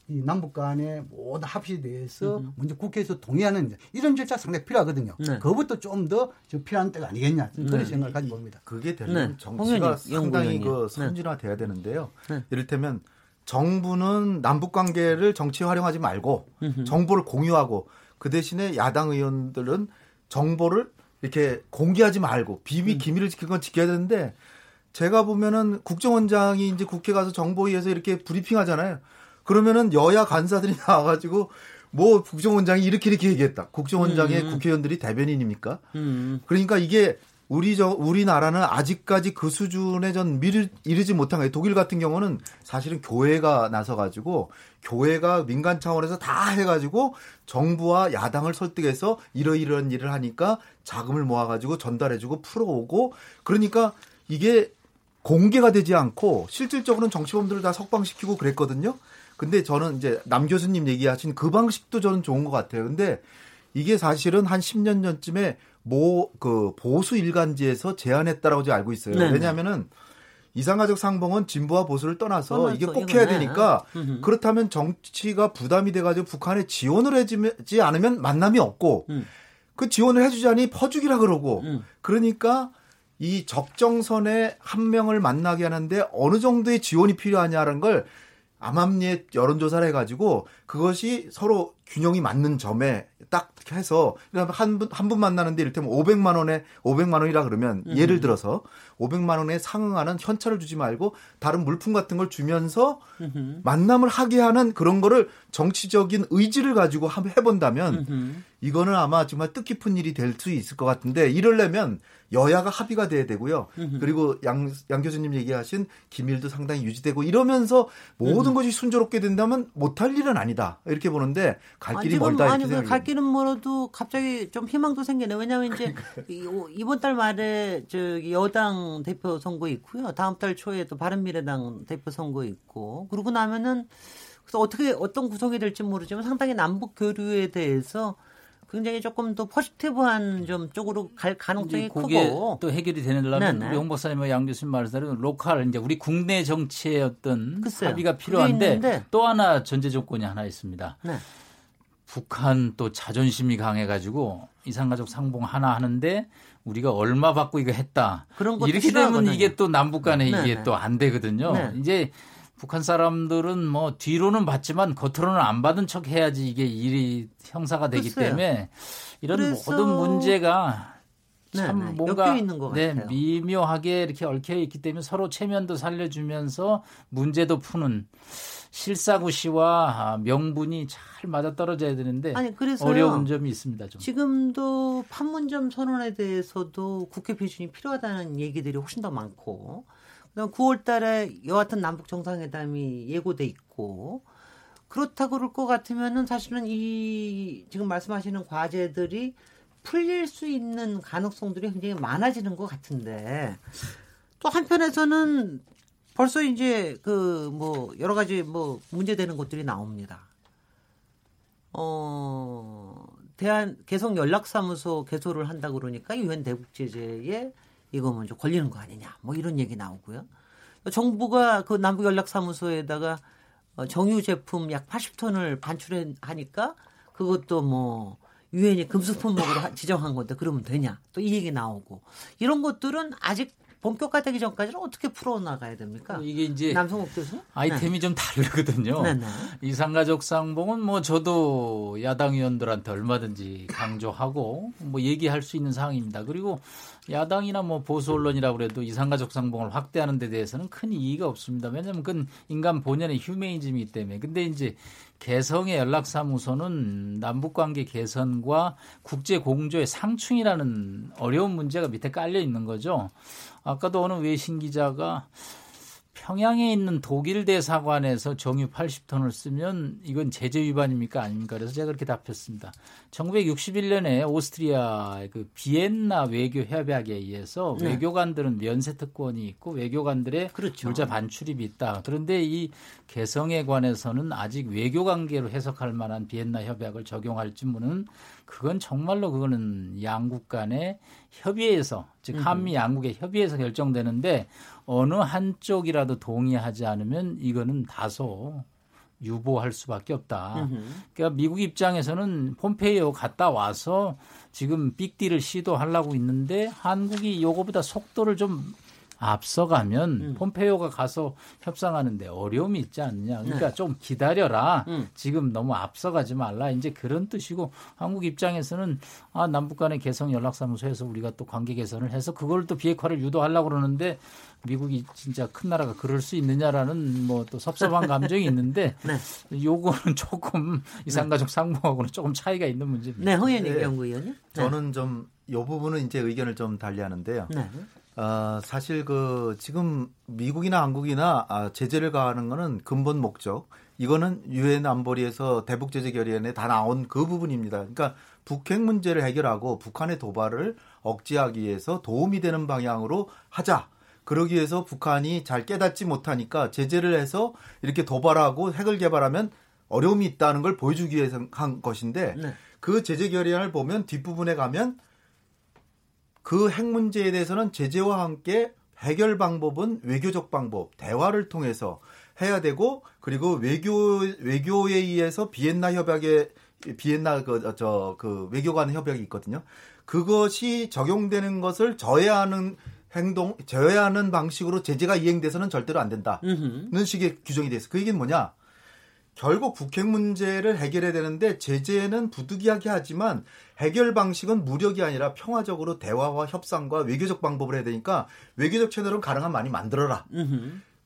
이 남북 간의 모든 합의에 대해서 먼저 국회에서 동의하는 이런 절차 가 상당히 필요하거든요.
네.
그것도 좀더 필요한 때가 아니겠냐. 그런
네.
생각을 가지고 봅니다.
그게 되려면
네.
정치가 상당히. 그
네.
선진화돼야 되는데요.
네.
이를테면 정부는 남북 관계를 정치에 활용하지 말고 정보를 공유하고 그 대신에 야당 의원들은 정보를 이렇게 공개하지 말고 비밀 기밀을 지키는 건 지켜야 되는데 제가 보면은 국정원장이 이제 국회 가서 정보위에서 이렇게 브리핑하잖아요. 그러면은 여야 간사들이 (laughs) 나와가지고 뭐 국정원장이 이렇게 이렇게 얘기했다. 국정원장의 국회의원들이 대변인입니까?
음.
그러니까 이게 우리 저 우리나라는 아직까지 그 수준에 전 미르, 이르지 못한 거예요. 독일 같은 경우는 사실은 교회가 나서 가지고 교회가 민간 차원에서 다 해가지고 정부와 야당을 설득해서 이러이러한 일을 하니까 자금을 모아가지고 전달해주고 풀어오고 그러니까 이게 공개가 되지 않고 실질적으로는 정치범들을 다 석방시키고 그랬거든요. 근데 저는 이제 남 교수님 얘기하신 그 방식도 저는 좋은 것 같아요. 근데 이게 사실은 한 10년 전쯤에 모 그 보수 일간지에서 제안했다라고 제가 알고 있어요.
네네.
왜냐하면은 이상가족 상봉은 진보와 보수를 떠나서 이게 꼭
이거네.
해야 되니까
음흠.
그렇다면 정치가 부담이 돼가지고 북한에 지원을 해주지 않으면 만남이 없고
음.
그 지원을 해주자니 퍼주기라 그러고
음.
그러니까 이 적정선에 한 명을 만나게 하는데 어느 정도의 지원이 필요하냐라는 걸 암암리에 여론조사를 해가지고 그것이 서로 균형이 맞는 점에 딱 해서 한 분 한 분 만나는데 이를테면 500만 원에 500만 원이라 그러면 예를 들어서 500만 원에 상응하는 현찰을 주지 말고 다른 물품 같은 걸 주면서 만남을 하게 하는 그런 거를 정치적인 의지를 가지고 한번 해본다면 이거는 아마 정말 뜻깊은 일이 될 수 있을 것 같은데 이러려면 여야가 합의가 돼야 되고요. 그리고 양, 양 교수님 얘기하신 기밀도 상당히 유지되고 이러면서 모든 것이 순조롭게 된다면 못할 일은 아니다. 이렇게 보는데 갈 길이
지금
멀다.
아니
이렇게
그갈 길은 멀어도 갑자기 좀 희망도 생기네. 왜냐하면 이제 이- 이번 달 말에 저기 여당 대표 선거 있고요. 다음 달 초에 또 바른미래당 대표 선거 있고 그러고 나면은 그래서 어떻게 어떤 구성이 될지 모르지만 상당히 남북 교류에 대해서 굉장히 조금 더 포지티브한 좀 쪽으로 갈 가능성이 크고
또 해결이 되려면. 우리 홍 박사님과 양 교수님 말씀대로 로컬 이제 우리 국내 정치의 어떤
글쎄요.
합의가 필요한데. 또 하나 전제 조건이 하나 있습니다.
네.
북한 또 자존심이 강해가지고 이산가족 상봉 하나 하는데 우리가 얼마 받고 이거 했다. 이렇게 되면. 이게 또 남북 간에 이게
네네.
또안 되거든요.
네.
이제 북한 사람들은 뭐 뒤로는 받지만 겉으로는 안 받은 척 해야지 이게 일이 형사가 되기
글쎄요.
때문에 이런
그래서-
모든 문제가 참
네, 네.
뭔가
엮여 있는 것
네. 미묘하게 이렇게 얽혀 있기 때문에 서로 체면도 살려주면서 문제도 푸는 실사구시와 아, 명분이 잘 맞아 떨어져야 되는데
아니.
어려운 점이 있습니다. 좀.
지금도 판문점 선언에 대해서도 국회 비준이 필요하다는 얘기들이 훨씬 더 많고 그다음 9월 달에 여하튼 남북 정상회담이 예고돼 있고 그렇다고 그럴 것 같으면은 사실은 이 지금 말씀하시는 과제들이 풀릴 수 있는 가능성들이 굉장히 많아지는 것 같은데 또 한편에서는 벌써 이제 그 뭐 여러 가지 뭐 문제되는 것들이 나옵니다. 어, 대한 개성 연락사무소 개소를 한다 그러니까 유엔 대북 제재에 이거 먼저 걸리는 거 아니냐. 뭐 이런 얘기 나오고요. 정부가 그 남북 연락사무소에다가 어, 정유 제품 약 80톤을 반출하니까 그것도 뭐 유엔이 금수 품목으로 하- 지정한 건데 그러면 되냐? 또 이 얘기 나오고 이런 것들은 아직 본격화되기 전까지는 어떻게 풀어나가야 됩니까?
이게 이제
남성욱 교수
아이템이 좀 다르거든요.
네, 네.
이상가족 상봉은 뭐 저도 야당 의원들한테 얼마든지 강조하고 뭐 얘기할 수 있는 사항입니다. 그리고 야당이나 뭐 보수 언론이라 그래도 이상가족 상봉을 확대하는 데 대해서는 큰 이의가 없습니다. 왜냐하면 그건 인간 본연의 휴메니즘이기 때문에. 근데 이제 개성의 연락사무소는 남북관계 개선과 국제 공조의 상충이라는 어려운 문제가 밑에 깔려 있는 거죠. 아까도 어느 외신 기자가 평양에 있는 독일 대사관에서 정유 80톤을 쓰면 이건 제재 위반입니까 아닙니까? 그래서 제가 그렇게 답했습니다. 1961년에 오스트리아의 그 비엔나 외교 협약에 의해서
네.
외교관들은 면세 특권이 있고 외교관들의
그렇죠.
물자 반출입이 있다. 그런데 이 개성에 관해서는 아직 외교 관계로 해석할 만한 비엔나 협약을 적용할 질문은 그건 정말로 그거는 양국 간의 협의에서 즉 한미 양국의 협의에서 결정되는데 어느 한쪽이라도 동의하지 않으면 이거는 다소 유보할 수밖에 없다. 그러니까 미국 입장에서는 폼페이오 갔다 와서 지금 빅딜을 시도하려고 있는데 한국이 요거보다 속도를 좀 앞서가면 폼페이오가 가서 협상하는데 어려움이 있지 않느냐. 그러니까 좀 기다려라. 지금 너무 앞서가지 말라. 이제 그런 뜻이고 한국 입장에서는 아 남북 간의 개성 연락사무소에서 우리가 또 관계 개선을 해서 그걸 또 비핵화를 유도하려고 그러는데 미국이 진짜 큰 나라가 그럴 수 있느냐라는 뭐 또 섭섭한 (laughs) 감정이 있는데 요거는 조금 이상가족 상봉하고는 조금 차이가 있는 문제입니다.
네, 허연희
네.
연구위원님. 네.
저는 좀이 부분은 이제 의견을 좀 달리하는데요.
네.
어, 사실 그 지금 미국이나 한국이나 아, 제재를 가하는 거는 근본 목적 이거는 유엔 안보리에서 대북 제재 결의안에 다 나온 그 부분입니다. 그러니까 북핵 문제를 해결하고 북한의 도발을 억제하기 위해서 도움이 되는 방향으로 하자. 그러기 위해서 북한이 잘 깨닫지 못하니까 제재를 해서 이렇게 도발하고 핵을 개발하면 어려움이 있다는 걸 보여주기 위해서 한 것인데
네.
그 제재 결의안을 보면 뒷부분에 가면 그 핵 문제에 대해서는 제재와 함께 해결 방법은 외교적 방법, 대화를 통해서 해야 되고 그리고 외교 외교에 의해서 비엔나 협약에 비엔나 그 저 그 외교관 협약이 있거든요. 그것이 적용되는 것을 저해하는 행동, 저해하는 방식으로 제재가 이행돼서는 절대로 안 된다는 식의 규정이 돼 있어. 그 얘기는 뭐냐? 결국 북핵 문제를 해결해야 되는데 제재는 부득이하게 하지만 해결 방식은 무력이 아니라 평화적으로 대화와 협상과 외교적 방법을 해야 되니까 외교적 채널은 가능한 많이 만들어라.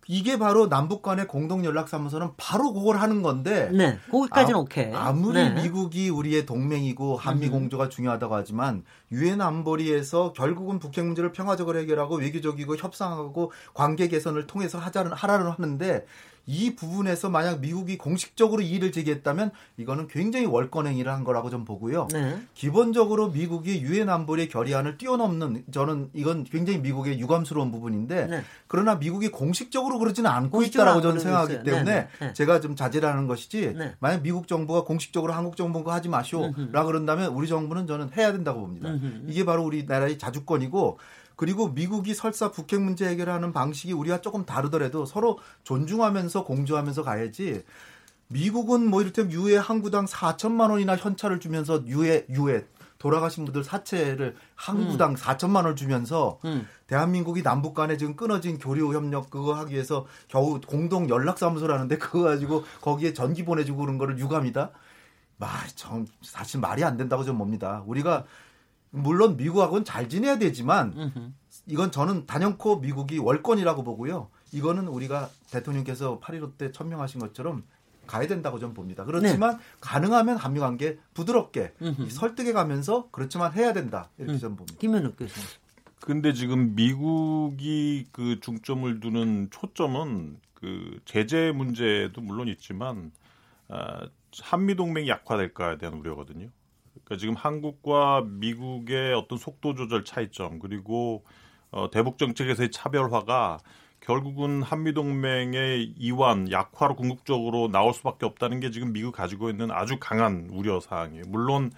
이게 바로 남북 간의 공동 연락 사무소는 바로 그걸 하는 건데
네, 거기까지는
아,
오케이.
아무리
네.
미국이 우리의 동맹이고 한미 공조가 중요하다고 하지만 유엔 안보리에서 결국은 북핵 문제를 평화적으로 해결하고 외교적이고 협상하고 관계 개선을 통해서 하자는 하라는 하는데 이 부분에서 만약 미국이 공식적으로 이의를 제기했다면 이거는 굉장히 월권행위를 한 거라고 좀 보고요.
네.
기본적으로 미국이 유엔 안보리 결의안을 뛰어넘는 저는 이건 굉장히 미국의 유감스러운 부분인데
네.
그러나 미국이 공식적으로 그러지는 않고 있다라고
안
저는 생각하기
있어요.
때문에
네, 네, 네.
제가 좀 자제를 하는 것이지
네.
만약 미국 정부가 공식적으로 한국 정부가 하지 마시오라 그런다면 우리 정부는 저는 해야 된다고 봅니다. 이게 바로 우리나라의 자주권이고 그리고 미국이 설사 북핵 문제 해결하는 방식이 우리와 조금 다르더라도 서로 존중하면서 공조하면서 가야지 미국은 뭐 이를테면 유해 항구당 4천만 원이나 현찰을 주면서 유해 유해 돌아가신 분들 사체를 항구당 4천만 원을 주면서
음.
대한민국이 남북 간에 지금 끊어진 교류 협력 그거 하기 위해서 겨우 공동 연락 사무소라는데 그거 가지고 거기에 전기 보내주고 그런 거를 유감이다. 말좀 사실 말이 안 된다고 좀 봅니다. 우리가 물론 미국하고는 잘 지내야 되지만 이건 저는 단연코 미국이 월권이라고 보고요. 이거는 우리가 대통령께서 8.15 때 천명하신 것처럼 가야 된다고 좀 봅니다. 그렇지만 가능하면 한미 관계 부드럽게 설득해 가면서 그렇지만 해야 된다. 이렇게 좀 봅니다.
김현욱 교수.
근데 지금 미국이 그 중점을 두는 초점은 그 제재 문제도 물론 있지만 아, 한미 동맹이 약화될까에 대한 우려거든요. 그러니까 지금 한국과 미국의 어떤 속도 조절 차이점 그리고 어, 대북 정책에서의 차별화가 결국은 한미 동맹의 이완 약화로 궁극적으로 나올 수밖에 없다는 게 지금 미국 가지고 있는 아주 강한 우려 사항이에요. 물론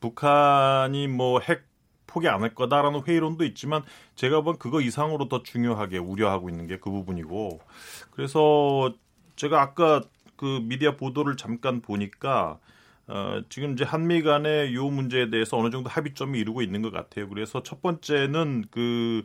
북한이 뭐 핵 포기 안 할 거다라는 회의론도 있지만 제가 본 그거 이상으로 더 중요하게 우려하고 있는 게 그 부분이고 그래서 제가 아까 그 미디어 보도를 잠깐 보니까 어, 지금 이제 한미 간의 요 문제에 대해서 어느 정도 합의점이 이루고 있는 것 같아요. 그래서 첫 번째는 그,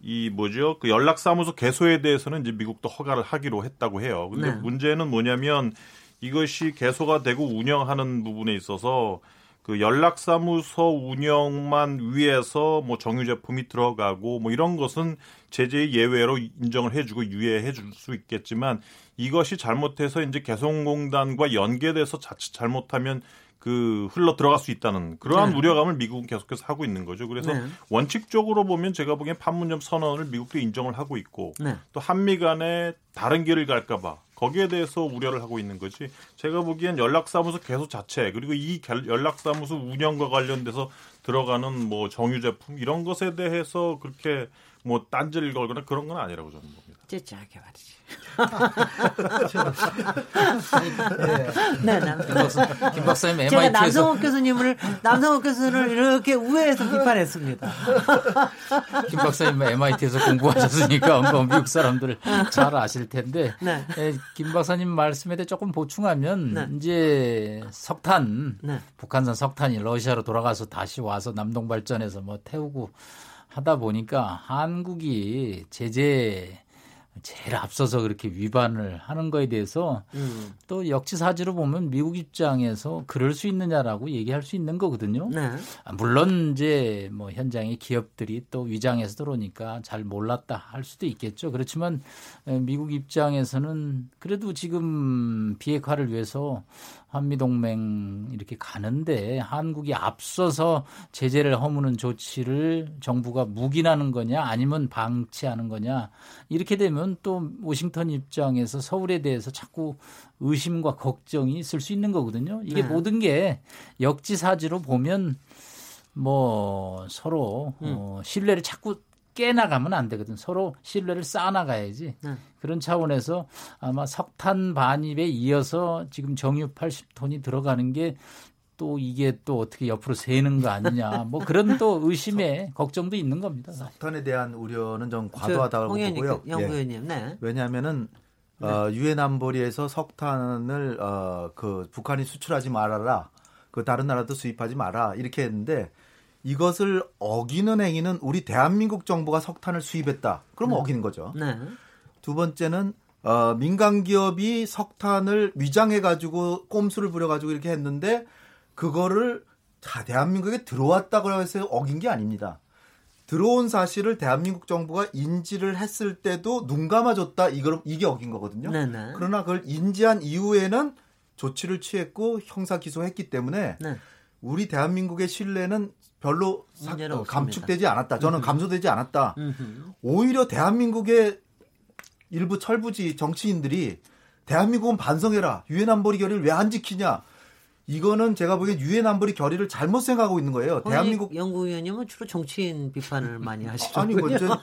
이 뭐죠? 그 연락사무소 개소에 대해서는 이제 미국도 허가를 하기로 했다고 해요. 근데
네.
문제는 뭐냐면 이것이 개소가 되고 운영하는 부분에 있어서 그 연락사무소 운영만 위해서 뭐 정유 제품이 들어가고 뭐 이런 것은 제재 예외로 인정을 해주고 유예해 줄 수 있겠지만 이것이 잘못해서 이제 개성공단과 연계돼서 자칫 잘못하면 그 흘러 들어갈 수 있다는 그러한
네.
우려감을 미국은 계속해서 하고 있는 거죠. 그래서
네.
원칙적으로 보면 제가 보기엔 판문점 선언을 미국도 인정을 하고 있고
네.
또 한미 간에 다른 길을 갈까봐 거기에 대해서 우려를 하고 있는 거지. 제가 보기엔 연락사무소 개소 자체 그리고 이 결- 연락사무소 운영과 관련돼서 들어가는 뭐 정유 제품 이런 것에 대해서 그렇게 뭐 딴지를 걸거나 그런 건 아니라고 저는 봅니다.
째짜게 말이지.
예. (laughs)
네, 네.
김, 박사, 김 박사님
제가
MIT에서
남성욱 교수님을 남성욱 교수를 이렇게 우회해서 비판했습니다. (laughs)
김 박사님 MIT에서 공부하셨으니까 뭐 미국 사람들을 잘 아실 텐데
네.
예, 김 박사님 말씀에 대해 조금 보충하면
네.
이제 석탄
네.
북한산 석탄이 러시아로 돌아가서 다시 와서 남동 발전에서 뭐 태우고 하다 보니까 한국이 제재 제일 앞서서 그렇게 위반을 하는 거에 대해서
음.
또 역지사지로 보면 미국 입장에서 그럴 수 있느냐라고 얘기할 수 있는 거거든요.
네.
아, 물론 이제 뭐 현장의 기업들이 또 위장해서 들어오니까 잘 몰랐다 할 수도 있겠죠. 그렇지만 에, 미국 입장에서는 그래도 지금 비핵화를 위해서 한미 동맹 이렇게 가는데 한국이 앞서서 제재를 허무는 조치를 정부가 묵인하는 거냐 아니면 방치하는 거냐 이렇게 되면 또 워싱턴 입장에서 서울에 대해서 자꾸 의심과 걱정이 있을 수 있는 거거든요. 이게
네.
모든 게 역지사지로 보면 뭐 서로 어, 신뢰를 자꾸 깨나가면 안 되거든. 서로 신뢰를 쌓아나가야지.
네.
그런 차원에서 아마 석탄 반입에 이어서 지금 정유 80톤이 들어가는 게 또 이게 또 어떻게 옆으로 새는 거 아니냐. 뭐 그런 또 (laughs) 의심에 걱정도 있는 겁니다. 사실.
석탄에 대한 우려는 좀 과도하다고 보고요.
그영
예.
네.
왜냐하면은 어, 유엔 안보리에서 석탄을 어, 그 북한이 수출하지 말아라. 그 다른 나라도 수입하지 마라. 이렇게 했는데 이것을 어기는 행위는 우리 대한민국 정부가 석탄을 수입했다. 그러면 어기는 거죠.
네.
두 번째는 어, 민간 기업이 석탄을 위장해 가지고 꼼수를 부려 가지고 이렇게 했는데 그거를 다 대한민국에 들어왔다고 해서 어긴 게 아닙니다. 들어온 사실을 대한민국 정부가 인지를 했을 때도 눈 감아줬다 이걸 이게 어긴 거거든요.
네네.
그러나 그걸 인지한 이후에는 조치를 취했고 형사 기소했기 때문에
네.
우리 대한민국의 신뢰는 별로 사-. 감축되지 않았다. 저는 감소되지 않았다.
음흠.
오히려 대한민국의 일부 철부지 정치인들이 대한민국은 반성해라. 유엔 안보리 결의를 왜 안 지키냐. 이거는 제가 보기엔 유엔 안보리 결의를 잘못 생각하고 있는 거예요. 대한민국
연구위원님은 주로 정치인 비판을 많이 하시죠.
아니 뭐 저,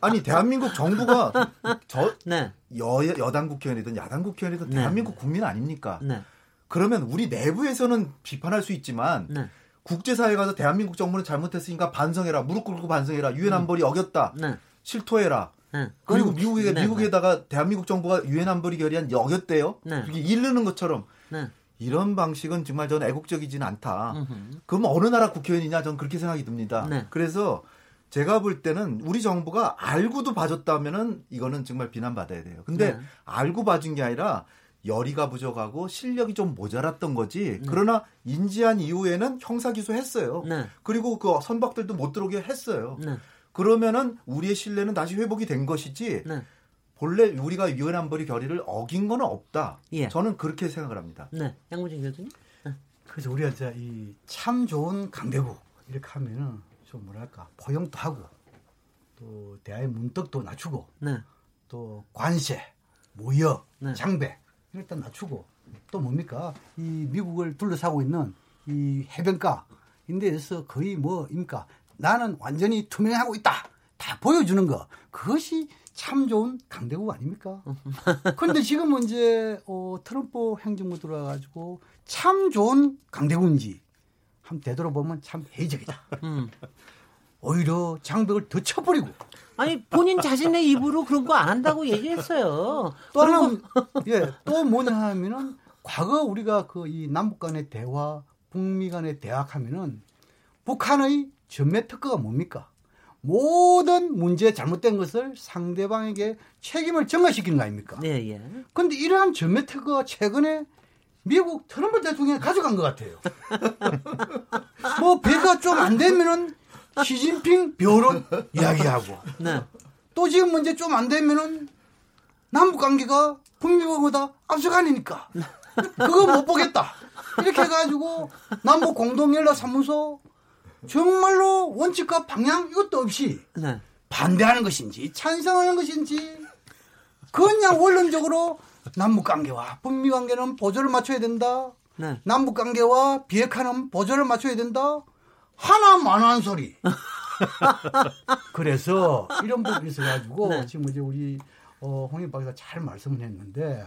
아니 대한민국 정부가 (laughs) 저
네.
여, 여당 국회의원이든 야당 국회의원이든
네.
대한민국 국민 아닙니까?
네.
그러면 우리 내부에서는 비판할 수 있지만
네.
국제사회 가서 대한민국 정부는 잘못했으니까 반성해라 무릎 꿇고 반성해라 유엔 안보리 어겼다
네.
실토해라
네.
그리고 미국에
네,
미국에다가 대한민국 정부가 유엔 안보리 결의안 어겼대요.
네.
그게 이르는 것처럼
네.
이런 방식은 정말 저는 애국적이지는 않다.
음흠.
그럼 어느 나라 국회의원이냐 저는 그렇게 생각이 듭니다.
네.
그래서 제가 볼 때는 우리 정부가 알고도 봐줬다면은 이거는 정말 비난받아야 돼요. 근데
네.
알고 봐준 게 아니라 열의가 부족하고 실력이 좀 모자랐던 거지. 그러나 인지한 이후에는 형사 기소했어요.
네.
그리고 그 선박들도 못 들어오게 했어요.
네.
그러면은 우리의 신뢰는 다시 회복이 된 것이지.
네.
본래 우리가 유엔 안보리 결의를 어긴 거는 없다.
예.
저는 그렇게 생각을 합니다.
네. 양무진 교수님?
그래서 우리가 이제 이 참 좋은 강대국 이렇게 하면은 좀 뭐랄까 포용도 하고 또 대화의 문턱도 낮추고
네.
또 관세, 무역,
네.
장배 다 낮추고 또 뭡니까 이 미국을 둘러싸고 있는 이 해변가 인데에서 거의 뭐입니까 나는 완전히 투명하고 있다 다 보여주는 거 그것이 참 좋은 강대국 아닙니까? (laughs) 그런데 지금은 이제 어, 트럼프 행정부 들어와가지고 참 좋은 강대국인지 한번 되돌아보면 참 회의적이다.
음.
오히려 장벽을 더 쳐버리고
아니 본인 자신의 입으로 그런 거 안 한다고 얘기했어요.
또 하나 예, 또 뭐냐 하면은 과거 우리가 그 이 남북 간의 대화, 북미 간의 대화 하면은 북한의 전매 특허가 뭡니까? 모든 문제 잘못된 것을 상대방에게 책임을 전가시키는 거 아닙니까?
네, 예.
근데 이러한 전매 특허가 최근에 미국 트럼프 대통령이 가져간 것 같아요. (laughs) 뭐 배가 좀 안 되면은 시진핑 벼론 이야기하고
네.
또 지금 문제 좀 안 되면은 남북 관계가 북미보다 앞서가니까 그거 못 보겠다. 이렇게 해가지고 남북 공동연락 사무소 정말로 원칙과 방향 이것도 없이
네.
반대하는 것인지 찬성하는 것인지 그냥 원론적으로 남북 관계와 북미 관계는 보조를 맞춰야 된다.
네.
남북 관계와 비핵화는 보조를 맞춰야 된다. 하나만 한 소리. (laughs) 그래서 이런 부분이 있어가지고
네.
지금 이제 우리 어, 홍익 박사가 잘 말씀을 했는데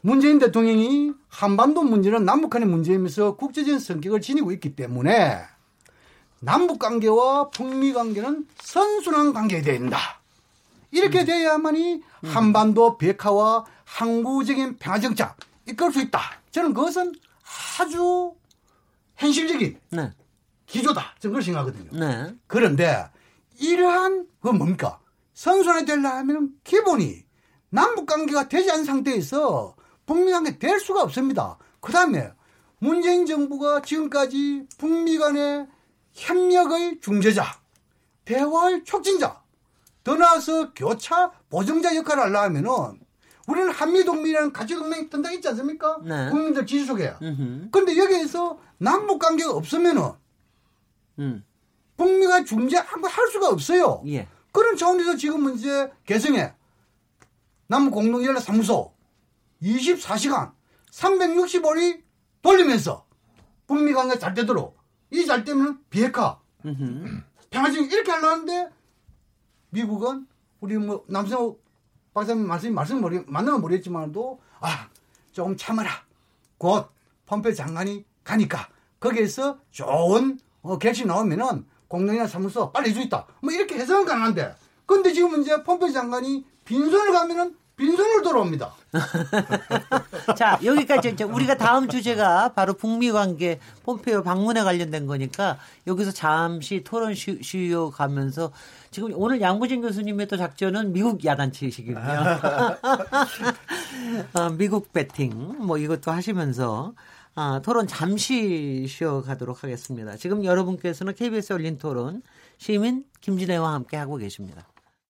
문재인 대통령이 한반도 문제는 남북한의 문제이면서 국제적인 성격을 지니고 있기 때문에 남북 관계와 북미 관계는 선순환 관계가 되어야 된다. 이렇게 돼야만이 한반도 비핵화와 항구적인 평화 정착 이끌 수 있다. 저는 그것은 아주 현실적인
네.
기조다. 저는 그렇게 생각하거든요.
네.
그런데 이러한 그 뭡니까? 선순환이 되려면 기본이 남북 관계가 되지 않은 상태에서 북미 관계 될 수가 없습니다. 그 다음에 문재인 정부가 지금까지 북미 간의 협력의 중재자, 대화의 촉진자, 더 나아서 교차 보정자 역할을 하려면은 우리는 한미 동맹이라는 가치 동맹이 든다 있지 않습니까?
네.
국민들 지지 속에. 근데 여기에서 남북 관계가 없으면은
음.
북미가 중재 한번 할 수가 없어요.
예.
그런 차원에서 지금은 이제 개성에 남북 공동연락 사무소 24시간 365일 돌리면서 북미 관계 잘 되도록 이 잘 되면 비핵화. 평화적인 이렇게 하려는데 미국은 우리 뭐 남성호 박사님 말씀 말씀 모르 맞는 건 모르겠지만도 아 조금 참아라 곧 펌페 장관이 가니까 거기에서 좋은 어, 결심 나오면은 공동이나 사무소 빨리 수 있다 뭐 이렇게 해석은 가능한데 근데 지금 이제 펌페 장관이 빈손을 가면은 빈손으로 돌아옵니다. (laughs)
자, 여기까지 이제 우리가 다음 주제가 바로 북미 관계 폼페이오 방문에 관련된 거니까 여기서 잠시 토론 쉬, 쉬어 가면서 지금 오늘 양부진 교수님의 또 작전은 미국 야단치시거든요. (laughs) (laughs) 어, 미국 배팅 뭐 이것도 하시면서 아, 토론 잠시 쉬어 가도록 하겠습니다. 지금 여러분께서는 KBS 열린 토론 시민 김진애와 함께 하고 계십니다.